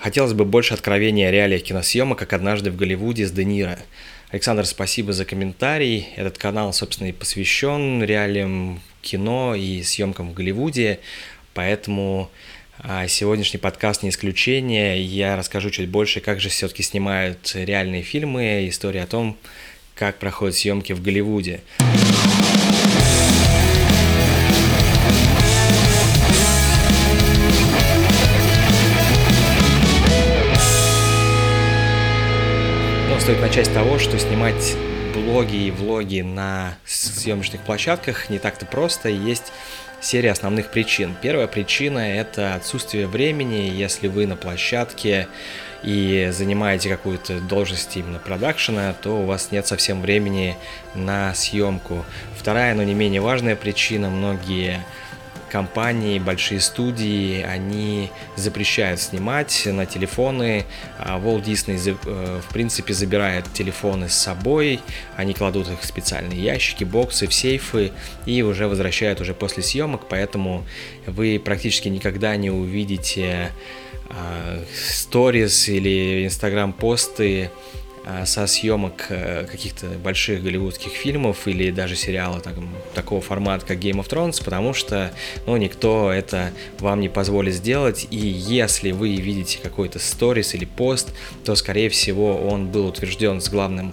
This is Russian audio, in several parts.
Хотелось бы больше откровения о реалиях киносъемок, как однажды в Голливуде с Де Ниро. Александр, спасибо за комментарий. Этот канал, собственно, и посвящен реалиям кино и съемкам в Голливуде, поэтому а, сегодняшний подкаст не исключение. Я расскажу чуть больше, как же все-таки снимают реальные фильмы, история о том, как проходят съемки в Голливуде. Стоит начать с того, что снимать блоги и влоги на съемочных площадках не так-то просто. Есть серия основных причин. Первая причина – это отсутствие времени. Если вы на площадке и занимаете какую-то должность именно продакшена, то у вас нет совсем времени на съемку. Вторая, но не менее важная причина – многие компании, большие студии, они запрещают снимать на телефоны. А Walt Disney, э, в принципе, забирает телефоны с собой, они кладут их в специальные ящики, боксы, в сейфы и уже возвращают уже после съемок, поэтому вы практически никогда не увидите а, сторис или инстаграм-посты со съемок э, каких-то больших голливудских фильмов или даже сериала так, такого формата, как Game of Thrones, потому что ну, никто это вам не позволит сделать, и если вы видите какой-то сторис или пост, то, скорее всего, он был утвержден с главным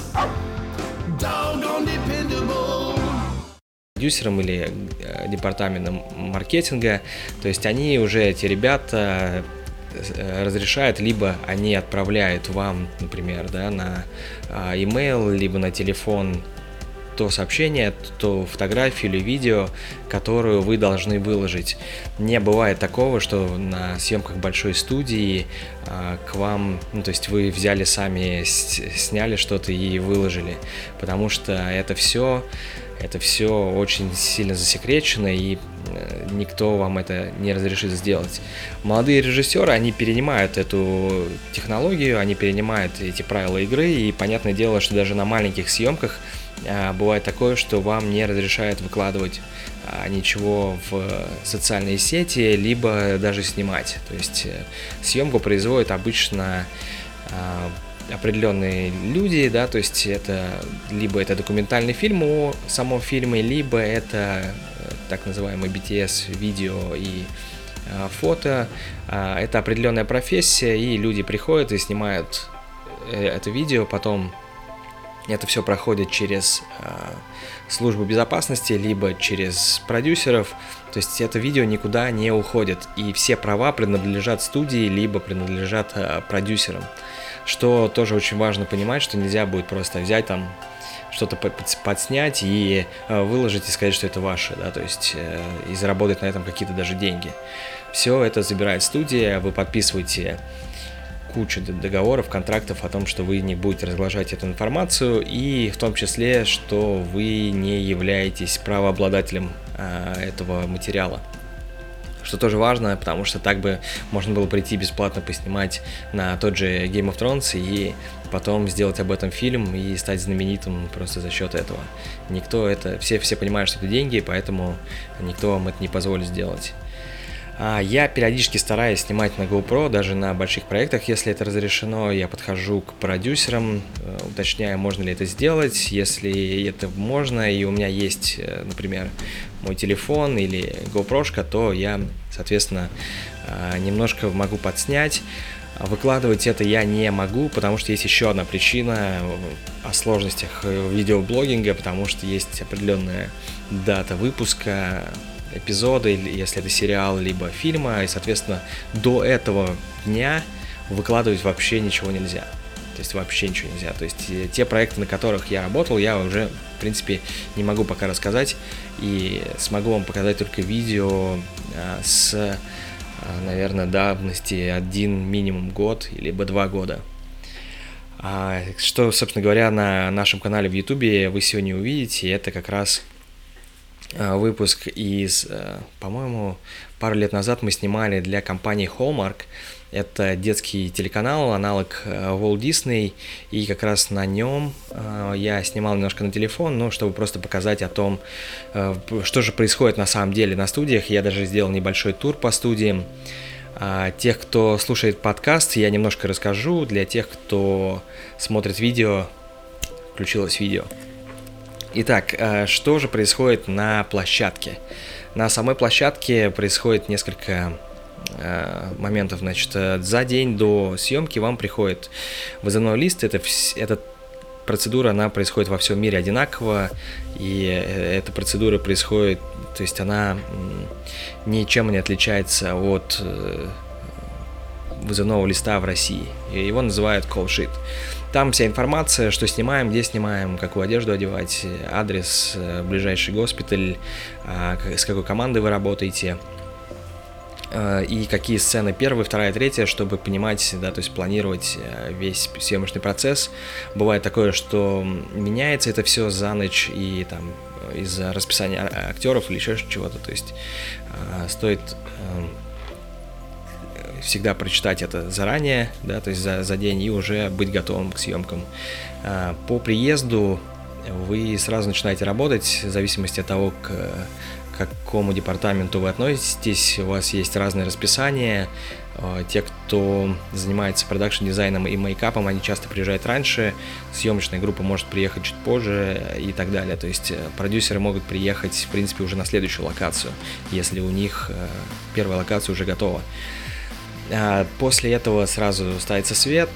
Продюсером или э, департаментом маркетинга. То есть они уже, эти ребята, э, разрешают, либо они отправляют вам, например, да, на а, email, либо на телефон то сообщение, то фотографию или видео, которую вы должны выложить. Не бывает такого, что на съемках большой студии а, к вам, ну то есть вы взяли сами, сняли что-то и выложили, потому что это все это все очень сильно засекречено, и э, никто вам это не разрешит сделать. Молодые режиссеры, они перенимают эту технологию, они перенимают эти правила игры, и понятное дело, что даже на маленьких съемках а, бывает такое, что вам не разрешают выкладывать а, ничего в социальные сети, либо даже снимать. То есть э, съемку производят обычно а, определенные люди, да, то есть это либо это документальный фильм о самом фильме, либо это э, так называемый BTS видео и э, фото. Э, это определенная профессия, и люди приходят и снимают э, это видео, потом это все проходит через э, службу безопасности, либо через продюсеров. То есть это видео никуда не уходит, и все права принадлежат студии, либо принадлежат э, продюсерам что тоже очень важно понимать, что нельзя будет просто взять там что-то подснять и э, выложить и сказать, что это ваше, да, то есть э, и заработать на этом какие-то даже деньги. Все это забирает студия, вы подписываете кучу договоров, контрактов о том, что вы не будете разглашать эту информацию, и в том числе, что вы не являетесь правообладателем э, этого материала что тоже важно, потому что так бы можно было прийти бесплатно поснимать на тот же Game of Thrones и потом сделать об этом фильм и стать знаменитым просто за счет этого. Никто это, все, все понимают, что это деньги, поэтому никто вам это не позволит сделать. А, я периодически стараюсь снимать на GoPro, даже на больших проектах, если это разрешено. Я подхожу к продюсерам, э, уточняю, можно ли это сделать. Если это можно, и у меня есть, э, например, мой телефон или GoPro, то я, соответственно, э, немножко могу подснять. Выкладывать это я не могу, потому что есть еще одна причина о сложностях видеоблогинга, потому что есть определенная дата выпуска, эпизода, если это сериал, либо фильма, и, соответственно, до этого дня выкладывать вообще ничего нельзя. То есть вообще ничего нельзя. То есть э, те проекты, на которых я работал, я уже, в принципе, не могу пока рассказать. И смогу вам показать только видео а, с, а, наверное, давности один минимум год, либо два года. А, что, собственно говоря, на нашем канале в Ютубе вы сегодня увидите, это как раз выпуск из, э, по-моему, пару лет назад мы снимали для компании Hallmark. Это детский телеканал, аналог э, Walt Disney, и как раз на нем э, я снимал немножко на телефон, ну, чтобы просто показать о том, что же происходит на самом деле на студиях. Я даже сделал небольшой тур по студиям. А, тех, кто слушает подкаст, я немножко расскажу. Для тех, кто смотрит видео, включилось видео. Итак, э, что же происходит на площадке? На самой площадке происходит несколько э, моментов. Значит, э, за день до съемки вам приходит вызывной лист. Это, эта процедура, она происходит во всем мире одинаково, и эта процедура происходит, то есть она ничем не отличается от вызывного листа в России. Его называют sheet. Там вся информация, что снимаем, где снимаем, какую одежду одевать, адрес, э, ближайший госпиталь, а, с какой командой вы работаете, э, и какие сцены первая, вторая, третья, чтобы понимать, да, то есть планировать э, весь съемочный процесс. Бывает такое, что меняется это все за ночь и там из-за расписания а, актеров или еще чего-то, то есть стоит всегда прочитать это заранее, да, то есть за, за день и уже быть готовым к съемкам. А, по приезду вы сразу начинаете работать, в зависимости от того, к какому департаменту вы относитесь, у вас есть разные расписания. А, те, кто занимается продакшн дизайном и мейкапом, они часто приезжают раньше, съемочная группа может приехать чуть позже и так далее. То есть э, продюсеры могут приехать, в принципе, уже на следующую локацию, если у них э, первая локация уже готова. А, после этого сразу ставится свет,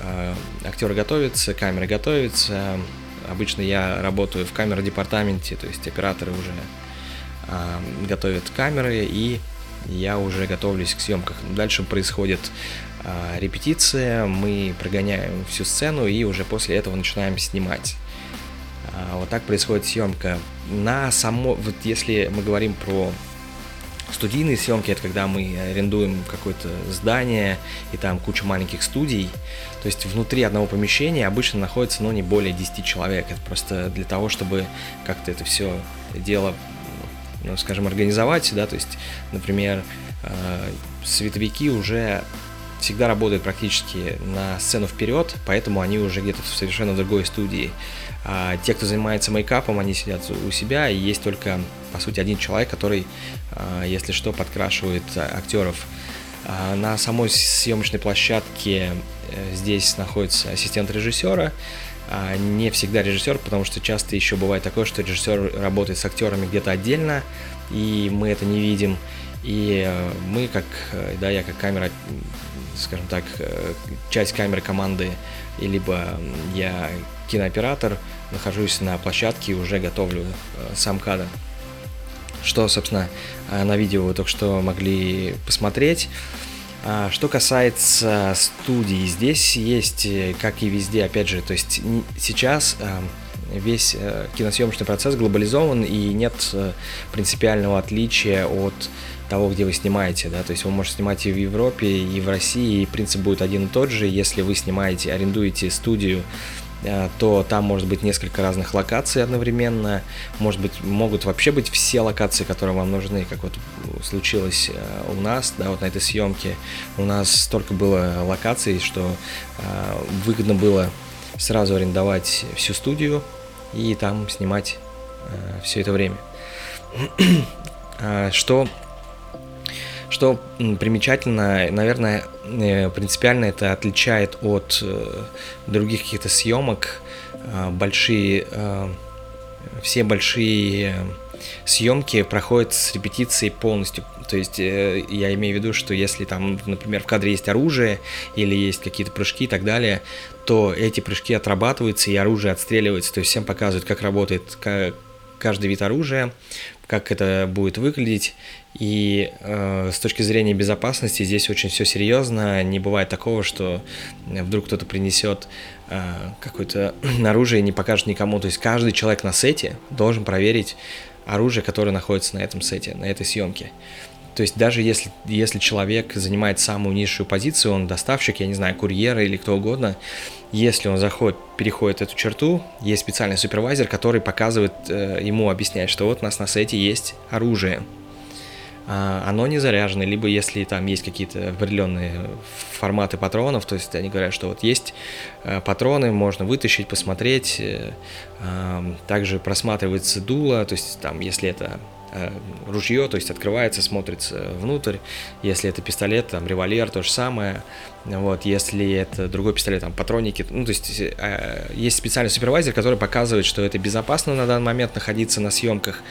а, актеры готовятся, камера готовится. Обычно я работаю в камеродепартаменте, то есть операторы уже а, готовят камеры, и я уже готовлюсь к съемках. Дальше происходит репетиция, мы прогоняем всю сцену и уже после этого начинаем снимать. Вот так происходит съемка. На само, вот если мы говорим про Студийные съемки это когда мы арендуем какое-то здание и там куча маленьких студий. То есть внутри одного помещения обычно находится ну, не более 10 человек. Это просто для того, чтобы как-то это все дело, ну, скажем, организовать. Да? То есть, например, э, световики уже всегда работают практически на сцену вперед, поэтому они уже где-то в совершенно другой студии. А те, кто занимается мейкапом, они сидят у себя, и есть только, по сути, один человек, который, а, если что, подкрашивает актеров. А на самой съемочной площадке э, здесь находится ассистент режиссера, а не всегда режиссер, потому что часто еще бывает такое, что режиссер работает с актерами где-то отдельно, и мы это не видим. И э, мы, как, э, да, я как камера, скажем так, часть камеры команды, либо я кинооператор, нахожусь на площадке и уже готовлю э, сам кадр. Что, собственно, э, на видео вы только что могли посмотреть. А, что касается студии, здесь есть, э, как и везде, опять же, то есть сейчас весь киносъемочный процесс глобализован и нет принципиального отличия от того, где вы снимаете, да, то есть вы можете снимать и в Европе, и в России, и принцип будет один и тот же, если вы снимаете, арендуете студию Э, то там может быть несколько разных локаций одновременно, может быть, могут вообще быть все локации, которые вам нужны, как вот случилось э, у нас, да, вот на этой съемке. У нас столько было локаций, что э, выгодно было сразу арендовать всю студию и там снимать все это время. Что что примечательно, наверное, э, принципиально это отличает от э, других каких-то съемок. Э, большие, все большие съемки проходят с репетицией полностью. То есть я имею в виду, что если там, например, в кадре есть оружие или есть какие-то прыжки и так далее, то эти прыжки отрабатываются и оружие отстреливается. То есть всем показывают, как работает каждый вид оружия, как это будет выглядеть. И э, с точки зрения безопасности здесь очень все серьезно. Не бывает такого, что вдруг кто-то принесет э, какое-то оружие и не покажет никому. То есть каждый человек на сете должен проверить оружие, которое находится на этом сете, на этой съемке. То есть даже если, если человек занимает самую низшую позицию, он доставщик, я не знаю, курьер или кто угодно, если он заходит, переходит эту черту, есть специальный супервайзер, который показывает э, ему, объясняет, что вот у нас на сете есть оружие, а, оно не заряжено, либо если там есть какие-то определенные форматы патронов, то есть они говорят, что вот есть э, патроны, можно вытащить, посмотреть, э, также просматривается дуло, то есть там, если это ружье, то есть открывается, смотрится внутрь. Если это пистолет, там револьвер, то же самое. Вот, если это другой пистолет, там патроники, ну то есть э, есть специальный супервайзер, который показывает, что это безопасно на данный момент находиться на съемках.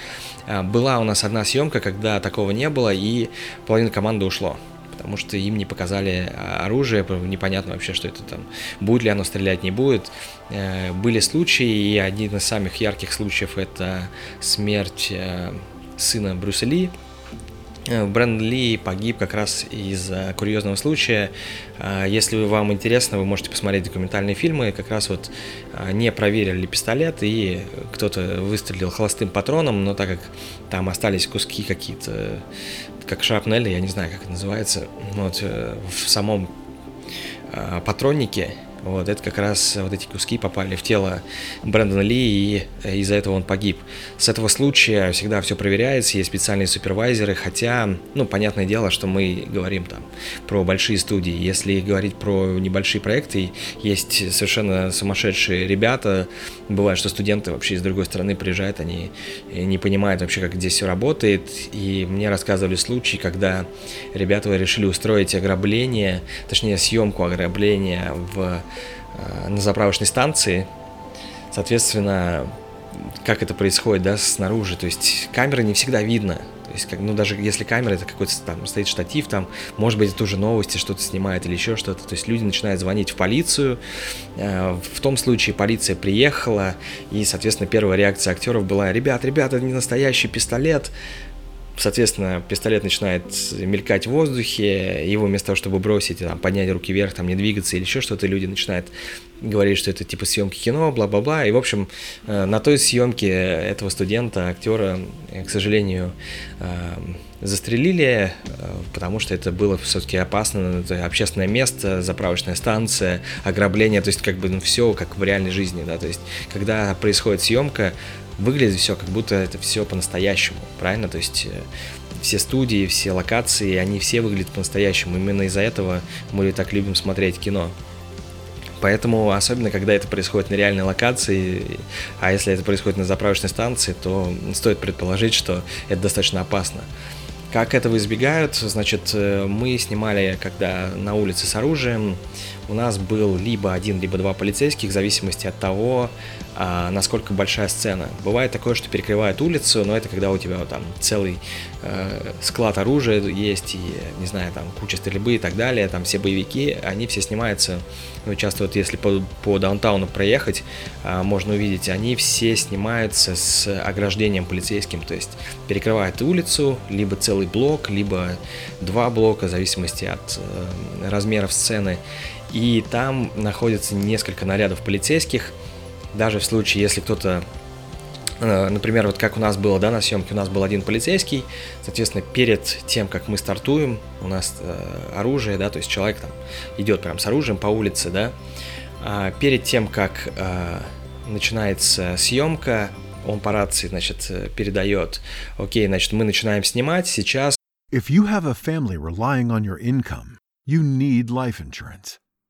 А, была у нас одна съемка, когда такого не было, и половина команды ушло потому что им не показали а, оружие, непонятно вообще, что это там, будет ли оно стрелять, не будет. Э, были случаи, и один из самых ярких случаев это смерть э, сына Брюса Ли, Э, Брэнд Ли погиб как раз из-за курьезного случая. А, если вам интересно, вы можете посмотреть документальные фильмы. Как раз вот а, не проверили пистолет, и кто-то выстрелил холостым патроном, но так как там остались куски какие-то, как шрапнель, я не знаю, как это называется, вот, э, в самом а, патроннике, вот, это как раз вот эти куски попали в тело Брэндона Ли, и э, из-за этого он погиб. С этого случая всегда все проверяется, есть специальные супервайзеры, хотя, ну, понятное дело, что мы говорим там про большие студии. Если говорить про небольшие проекты, есть совершенно сумасшедшие ребята. Бывает, что студенты вообще из другой страны приезжают, они не понимают вообще, как здесь все работает. И мне рассказывали случаи, когда ребята решили устроить ограбление, точнее, съемку ограбления в Э, на заправочной станции. Соответственно, как это происходит, да, снаружи. То есть камеры не всегда видно. То есть, как, ну, даже если камера, это какой-то там стоит штатив, там, может быть, это уже новости, что-то снимает или еще что-то. То есть люди начинают звонить в полицию. Э, в том случае полиция приехала, и, соответственно, первая реакция актеров была, ребят, ребят, это не настоящий пистолет, Соответственно, пистолет начинает мелькать в воздухе, его вместо того, чтобы бросить, там, поднять руки вверх, там, не двигаться или еще что-то, люди начинают говорить, что это типа съемки кино, бла-бла-бла. И, в общем, э, на той съемке этого студента, актера, э, к сожалению, э, застрелили, потому что это было все-таки опасно, это общественное место, заправочная станция, ограбление, то есть как бы ну, все как в реальной жизни, да, то есть когда происходит съемка, выглядит все, как будто это все по-настоящему, правильно? То есть э, все студии, все локации, они все выглядят по-настоящему. Именно из-за этого мы так любим смотреть кино. Поэтому, особенно когда это происходит на реальной локации, а если это происходит на заправочной станции, то стоит предположить, что это достаточно опасно. Как этого избегают? Значит, э, мы снимали, когда на улице с оружием, у нас был либо один, либо два полицейских, в зависимости от того, а, насколько большая сцена. Бывает такое, что перекрывают улицу, но это когда у тебя там целый э, склад оружия есть, и, не знаю, там куча стрельбы и так далее, там все боевики, они все снимаются, ну, часто вот если по, по даунтауну проехать, э, можно увидеть, они все снимаются с ограждением полицейским, то есть перекрывают улицу, либо целый блок, либо два блока, в зависимости от э, размеров сцены, и там находится несколько нарядов полицейских, даже в случае, если кто-то э, Например, вот как у нас было, да, на съемке у нас был один полицейский, соответственно, перед тем, как мы стартуем, у нас э, оружие, да, то есть человек там идет прям с оружием по улице, да, а перед тем, как э, начинается съемка, он по рации, значит, передает, окей, значит, мы начинаем снимать, сейчас... If you have a family relying on your income, you need life insurance.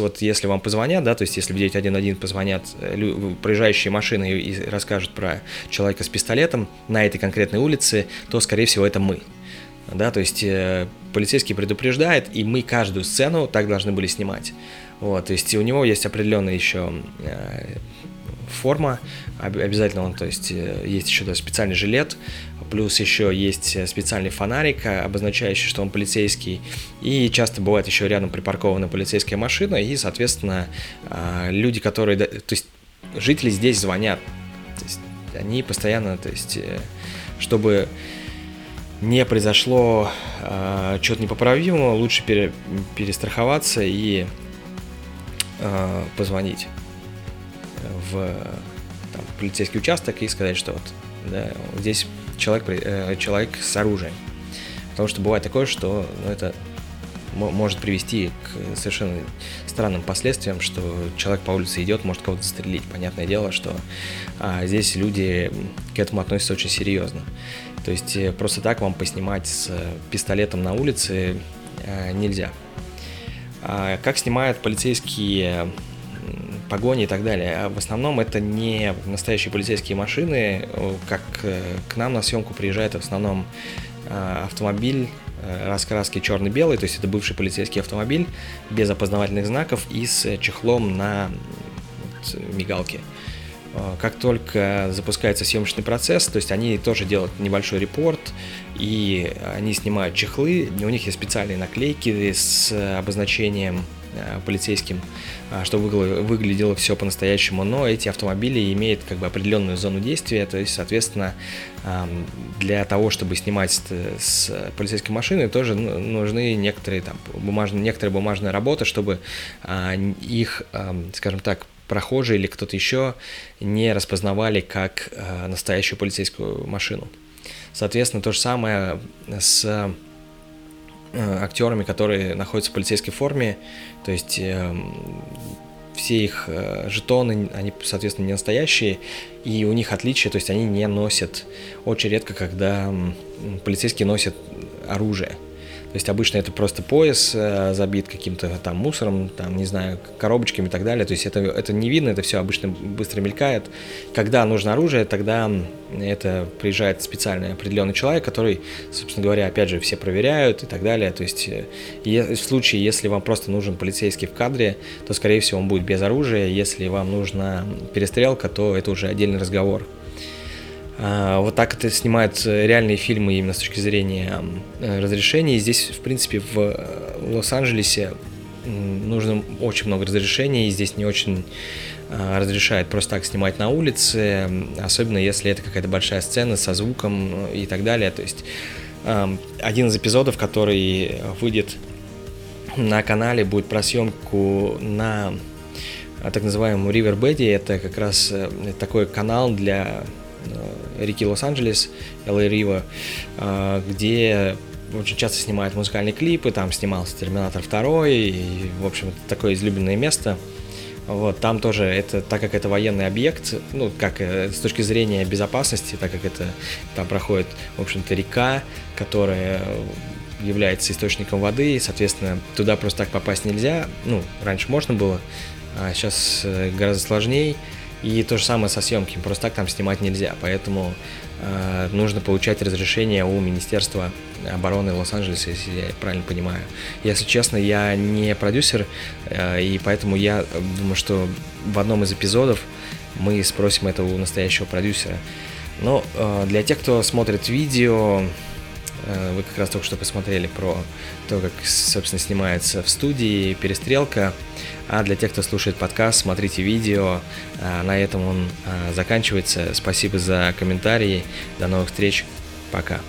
Вот если вам позвонят, да, то есть если в 911 позвонят э, проезжающие машины и расскажут про человека с пистолетом на этой конкретной улице, то, скорее всего, это мы. Да, то есть э, полицейский предупреждает, и мы каждую сцену так должны были снимать. Вот, то есть у него есть определенный еще э, форма, обязательно он, то есть есть еще специальный жилет, плюс еще есть специальный фонарик, обозначающий, что он полицейский, и часто бывает еще рядом припаркована полицейская машина, и, соответственно, люди, которые, то есть жители здесь звонят, то есть они постоянно, то есть, чтобы не произошло э, чего-то непоправимого, лучше пере, перестраховаться и э, позвонить в там, полицейский участок и сказать, что вот да, здесь человек, э, человек с оружием. Потому что бывает такое, что ну, это может привести к совершенно странным последствиям, что человек по улице идет, может кого-то застрелить. Понятное дело, что а, здесь люди к этому относятся очень серьезно. То есть э, просто так вам поснимать с пистолетом на улице э, нельзя. А как снимают полицейские погони и так далее. А в основном это не настоящие полицейские машины, как э, к нам на съемку приезжает в основном автомобиль раскраски черно-белый, то есть это бывший полицейский автомобиль без опознавательных знаков и с чехлом на мигалке. А, как только запускается съемочный процесс, то есть они тоже делают небольшой репорт, и они снимают чехлы, у них есть специальные наклейки с обозначением а, полицейским, а, чтобы выглядело все по-настоящему, но эти автомобили имеют как бы определенную зону действия, то есть, соответственно, для того, чтобы снимать с полицейской машины, тоже ну, нужны некоторые там бумажные, некоторая бумажная работа, чтобы их, скажем так, прохожие или кто-то еще не распознавали как э, настоящую полицейскую машину. Соответственно, то же самое с э, актерами, которые находятся в полицейской форме, то есть э, все их э, жетоны, они, соответственно, не настоящие, и у них отличие, то есть они не носят, очень редко, когда полицейские носят оружие. То есть обычно это просто пояс э, забит каким-то там мусором, там, не знаю, коробочками и так далее. То есть это, это не видно, это все обычно быстро мелькает. Когда нужно оружие, тогда это приезжает специальный определенный человек, который, собственно говоря, опять же, все проверяют и так далее. То есть э, в случае, если вам просто нужен полицейский в кадре, то, скорее всего, он будет без оружия. Если вам нужна перестрелка, то это уже отдельный разговор. А, вот так это снимают э, реальные фильмы именно с точки зрения э, разрешений. Здесь, в принципе, в э, Лос-Анджелесе нужно очень много разрешений, и здесь не очень а, разрешает просто так снимать на улице, особенно если это какая-то большая сцена со звуком и так далее. То есть один из эпизодов, который выйдет на канале, будет про съемку на так называемом Ривербеде. Это как раз такой канал для Э, реки Лос-Анджелес, LA River, э, где очень часто снимают музыкальные клипы, там снимался «Терминатор 2», и, в общем, такое излюбленное место. Вот, там тоже, это, так как это военный объект, ну, как э, с точки зрения безопасности, так как это, там проходит, в общем-то, река, которая является источником воды, и, соответственно, туда просто так попасть нельзя. Ну, раньше можно было, а сейчас гораздо сложнее. И то же самое со съемками, просто так там снимать нельзя, поэтому э, нужно получать разрешение у Министерства обороны Лос-Анджелеса, если я правильно понимаю. Если честно, я не продюсер, э, и поэтому я думаю, что в одном из эпизодов мы спросим это у настоящего продюсера. Но э, для тех, кто смотрит видео, вы как раз только что посмотрели про то, как, собственно, снимается в студии перестрелка. А для тех, кто слушает подкаст, смотрите видео. А, на этом он а, заканчивается. Спасибо за комментарии. До новых встреч. Пока.